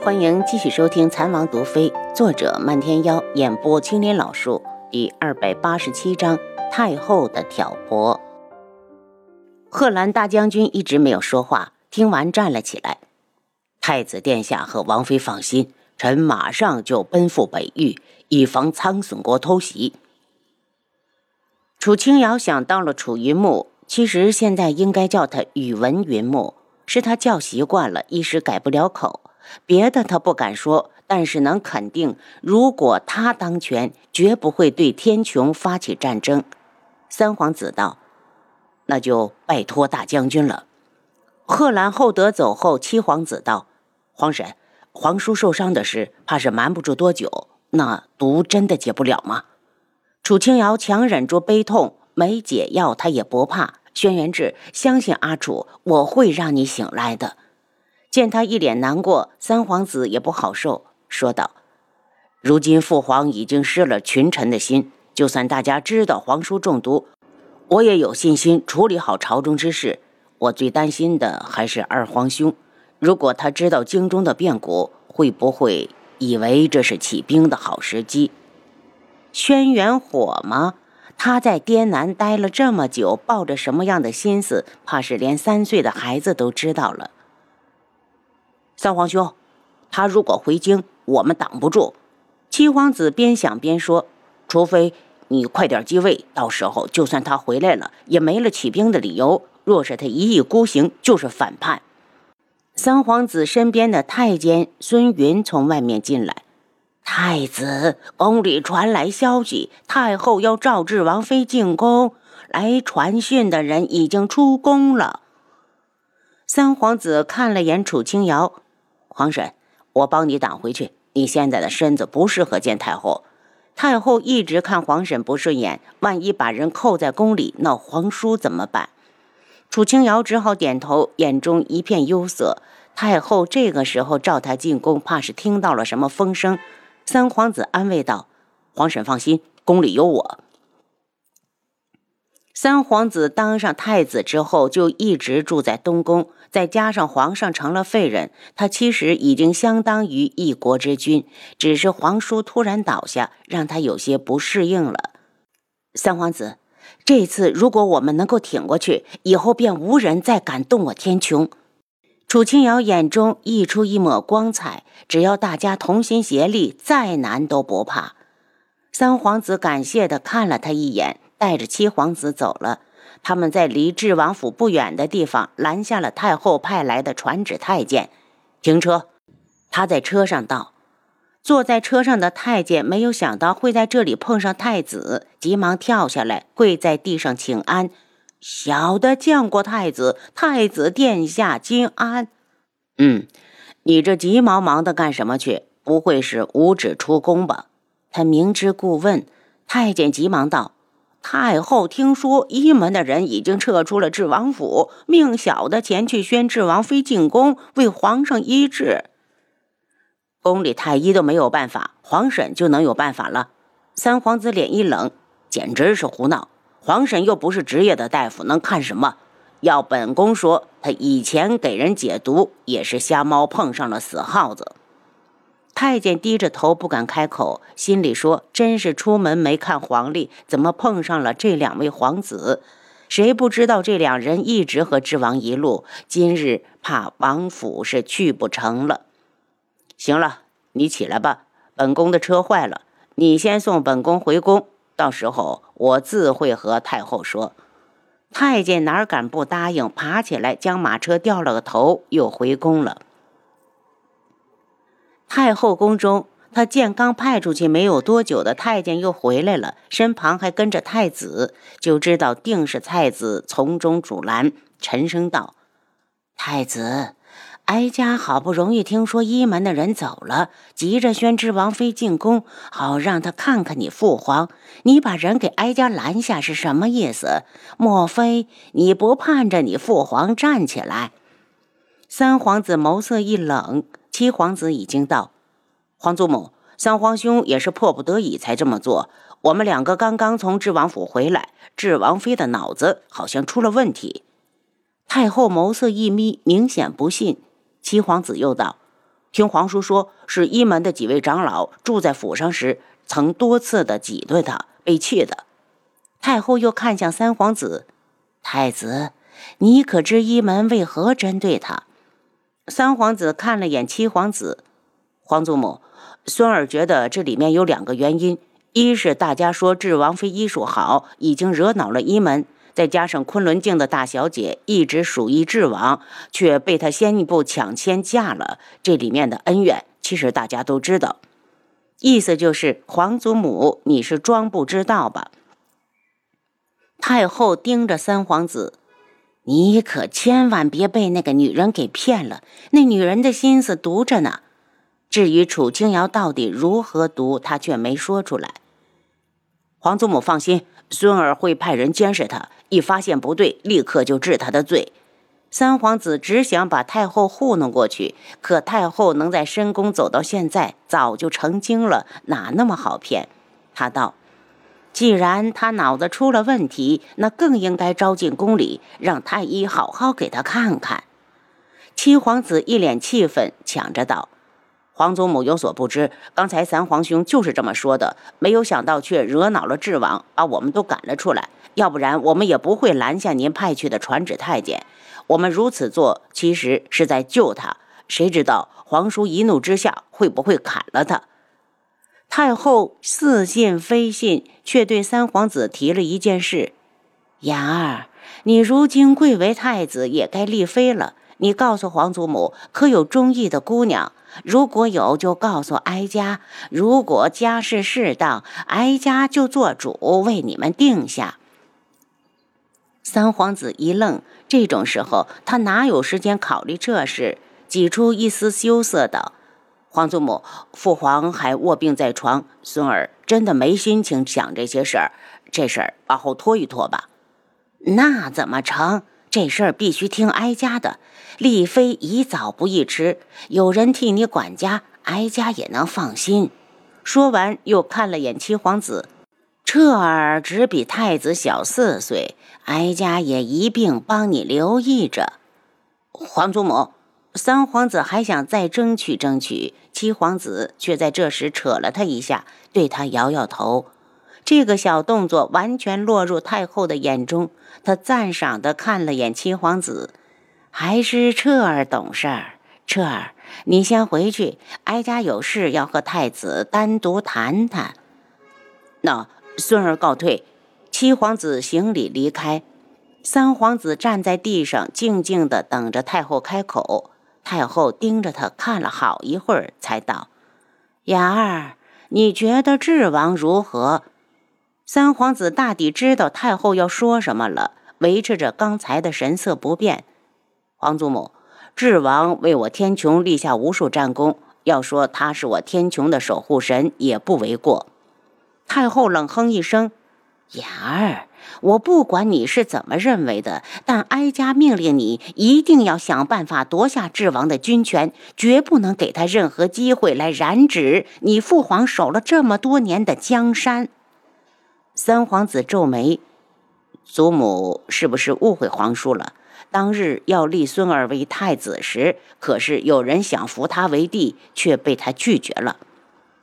欢迎继续收听《残王毒妃》，作者漫天妖，演播青莲老树，第二百八十七章太后的挑拨。贺兰大将军一直没有说话，听完站了起来。太子殿下和王妃放心，臣马上就奔赴北域，以防苍隼国偷袭。楚清瑶想到了楚云木，其实现在应该叫他宇文云木，是他叫习惯了，一时改不了口。别的他不敢说，但是能肯定，如果他当权，绝不会对天穹发起战争。三皇子道：“那就拜托大将军了。”贺兰厚德走后，七皇子道：“皇婶，皇叔受伤的事，怕是瞒不住多久。那毒真的解不了吗？”楚清瑶强忍住悲痛，没解药，他也不怕。轩辕志，相信阿楚，我会让你醒来的。见他一脸难过，三皇子也不好受，说道：“如今父皇已经失了群臣的心，就算大家知道皇叔中毒，我也有信心处理好朝中之事。我最担心的还是二皇兄，如果他知道京中的变故，会不会以为这是起兵的好时机？”轩辕火吗？他在滇南待了这么久，抱着什么样的心思，怕是连三岁的孩子都知道了。三皇兄，他如果回京，我们挡不住。七皇子边想边说：“除非你快点继位，到时候就算他回来了，也没了起兵的理由。若是他一意孤行，就是反叛。”三皇子身边的太监孙云从外面进来：“太子，宫里传来消息，太后要召致王妃进宫。来传讯的人已经出宫了。”三皇子看了眼楚清瑶。皇婶，我帮你挡回去。你现在的身子不适合见太后，太后一直看皇婶不顺眼，万一把人扣在宫里闹皇叔怎么办？楚清瑶只好点头，眼中一片忧色。太后这个时候召她进宫，怕是听到了什么风声。三皇子安慰道：“皇婶放心，宫里有我。”三皇子当上太子之后，就一直住在东宫。再加上皇上成了废人，他其实已经相当于一国之君。只是皇叔突然倒下，让他有些不适应了。三皇子，这次如果我们能够挺过去，以后便无人再敢动我天穹。楚清瑶眼中溢出一抹光彩，只要大家同心协力，再难都不怕。三皇子感谢地看了他一眼。带着七皇子走了，他们在离智王府不远的地方拦下了太后派来的传旨太监，停车。他在车上道：“坐在车上的太监没有想到会在这里碰上太子，急忙跳下来跪在地上请安。小的见过太子，太子殿下金安。嗯，你这急忙忙的干什么去？不会是无旨出宫吧？”他明知故问。太监急忙道。太后听说一门的人已经撤出了智王府，命小的前去宣智王妃进宫，为皇上医治。宫里太医都没有办法，皇婶就能有办法了。三皇子脸一冷，简直是胡闹！皇婶又不是职业的大夫，能看什么？要本宫说，他以前给人解毒也是瞎猫碰上了死耗子。太监低着头不敢开口，心里说：“真是出门没看黄历，怎么碰上了这两位皇子？谁不知道这两人一直和智王一路，今日怕王府是去不成了。”行了，你起来吧。本宫的车坏了，你先送本宫回宫，到时候我自会和太后说。太监哪敢不答应，爬起来将马车掉了个头，又回宫了。太后宫中，他见刚派出去没有多久的太监又回来了，身旁还跟着太子，就知道定是太子从中阻拦。沉声道：“太子，哀家好不容易听说一门的人走了，急着宣知王妃进宫，好让他看看你父皇。你把人给哀家拦下是什么意思？莫非你不盼着你父皇站起来？”三皇子眸色一冷。七皇子已经到，皇祖母、三皇兄也是迫不得已才这么做。我们两个刚刚从智王府回来，智王妃的脑子好像出了问题。太后眸色一眯，明显不信。七皇子又道：“听皇叔说，是一门的几位长老住在府上时，曾多次的挤兑他，被气的。太后又看向三皇子，太子，你可知一门为何针对他？三皇子看了眼七皇子，皇祖母，孙儿觉得这里面有两个原因：一是大家说智王妃医术好，已经惹恼了一门；再加上昆仑镜的大小姐一直属于智王，却被他先一步抢先嫁了，这里面的恩怨，其实大家都知道。意思就是皇祖母，你是装不知道吧？太后盯着三皇子。你可千万别被那个女人给骗了，那女人的心思毒着呢。至于楚清瑶到底如何毒，她却没说出来。皇祖母放心，孙儿会派人监视她，一发现不对，立刻就治她的罪。三皇子只想把太后糊弄过去，可太后能在深宫走到现在，早就成精了，哪那么好骗？他道。既然他脑子出了问题，那更应该招进宫里，让太医好好给他看看。七皇子一脸气愤，抢着道：“皇祖母有所不知，刚才三皇兄就是这么说的，没有想到却惹恼了智王，把我们都赶了出来。要不然我们也不会拦下您派去的传旨太监。我们如此做，其实是在救他。谁知道皇叔一怒之下会不会砍了他？”太后似信非信，却对三皇子提了一件事：“言儿，你如今贵为太子，也该立妃了。你告诉皇祖母，可有中意的姑娘？如果有，就告诉哀家；如果家事适当，哀家就做主为你们定下。”三皇子一愣，这种时候他哪有时间考虑这事？挤出一丝羞涩道。皇祖母，父皇还卧病在床，孙儿真的没心情想这些事儿，这事儿往后拖一拖吧。那怎么成？这事儿必须听哀家的。丽妃宜早不宜迟，有人替你管家，哀家也能放心。说完，又看了眼七皇子，彻儿只比太子小四岁，哀家也一并帮你留意着。皇祖母。三皇子还想再争取争取，七皇子却在这时扯了他一下，对他摇摇头。这个小动作完全落入太后的眼中，他赞赏地看了眼七皇子，还是彻儿懂事儿。彻儿，你先回去，哀家有事要和太子单独谈谈。那孙儿告退。七皇子行礼离开，三皇子站在地上，静静地等着太后开口。太后盯着他看了好一会儿，才道：“雅儿，你觉得智王如何？”三皇子大抵知道太后要说什么了，维持着刚才的神色不变。皇祖母，智王为我天穹立下无数战功，要说他是我天穹的守护神，也不为过。太后冷哼一声：“雅儿。”我不管你是怎么认为的，但哀家命令你一定要想办法夺下智王的军权，绝不能给他任何机会来染指你父皇守了这么多年的江山。三皇子皱眉，祖母是不是误会皇叔了？当日要立孙儿为太子时，可是有人想扶他为帝，却被他拒绝了。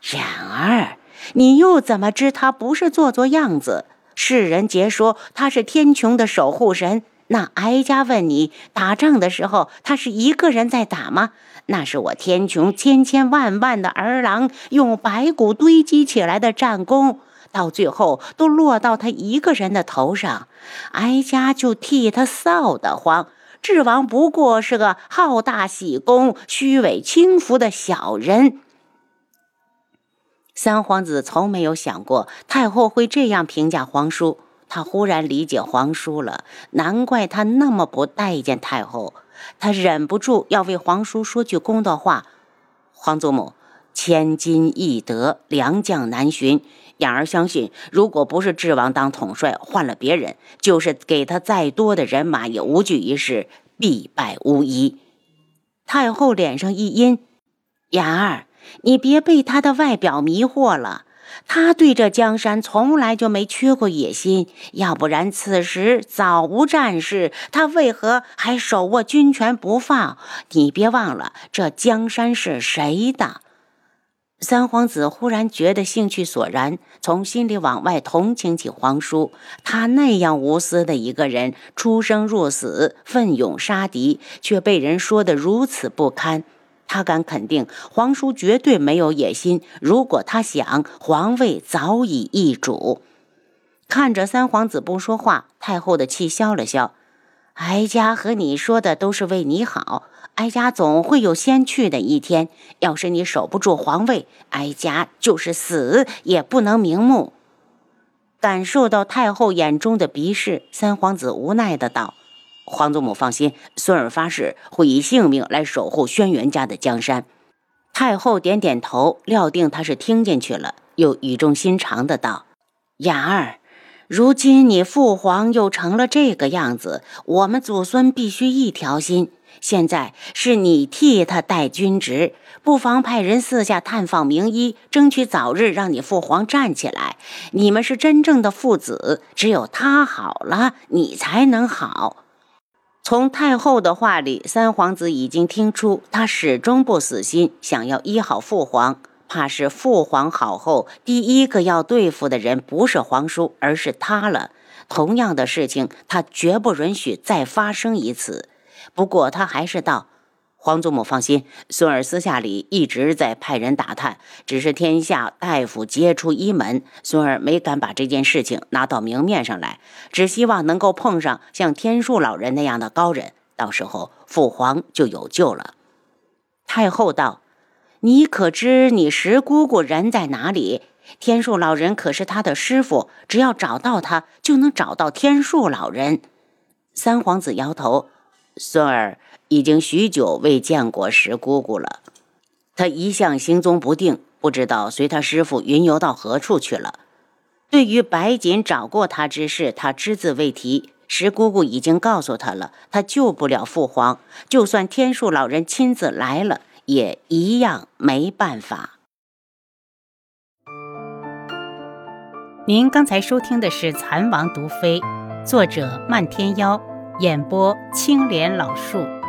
然而，你又怎么知他不是做做样子？世人皆说他是天穹的守护神，那哀家问你，打仗的时候他是一个人在打吗？那是我天穹千千万万的儿郎用白骨堆积起来的战功，到最后都落到他一个人的头上，哀家就替他臊得慌。智王不过是个好大喜功、虚伪轻浮的小人。三皇子从没有想过太后会这样评价皇叔，他忽然理解皇叔了，难怪他那么不待见太后。他忍不住要为皇叔说句公道话：“皇祖母，千金易得，良将难寻。养儿相信，如果不是智王当统帅，换了别人，就是给他再多的人马，也无济于事，必败无疑。”太后脸上一阴：“养儿。”你别被他的外表迷惑了。他对这江山从来就没缺过野心，要不然此时早无战事，他为何还手握军权不放？你别忘了，这江山是谁的？三皇子忽然觉得兴趣索然，从心里往外同情起皇叔。他那样无私的一个人，出生入死，奋勇杀敌，却被人说得如此不堪。他敢肯定，皇叔绝对没有野心。如果他想，皇位早已易主。看着三皇子不说话，太后的气消了消。哀家和你说的都是为你好。哀家总会有先去的一天。要是你守不住皇位，哀家就是死也不能瞑目。感受到太后眼中的鄙视，三皇子无奈的道：“皇祖母放心，孙儿发誓会以性命来守护轩辕家的江山。”太后点点头，料定他是听进去了，又语重心长的道：“雅儿。”如今你父皇又成了这个样子，我们祖孙必须一条心。现在是你替他带军职，不妨派人四下探访名医，争取早日让你父皇站起来。你们是真正的父子，只有他好了，你才能好。从太后的话里，三皇子已经听出，他始终不死心，想要医好父皇。怕是父皇好后，第一个要对付的人不是皇叔，而是他了。同样的事情，他绝不允许再发生一次。不过，他还是道：“皇祖母放心，孙儿私下里一直在派人打探，只是天下大夫皆出一门，孙儿没敢把这件事情拿到明面上来，只希望能够碰上像天树老人那样的高人，到时候父皇就有救了。”太后道。你可知你十姑姑人在哪里？天树老人可是他的师傅，只要找到他，就能找到天树老人。三皇子摇头，孙儿已经许久未见过十姑姑了。他一向行踪不定，不知道随他师傅云游到何处去了。对于白锦找过他之事，他只字未提。十姑姑已经告诉他了，他救不了父皇，就算天树老人亲自来了。也一样没办法。您刚才收听的是《蚕王毒妃》，作者漫天妖，演播青莲老树。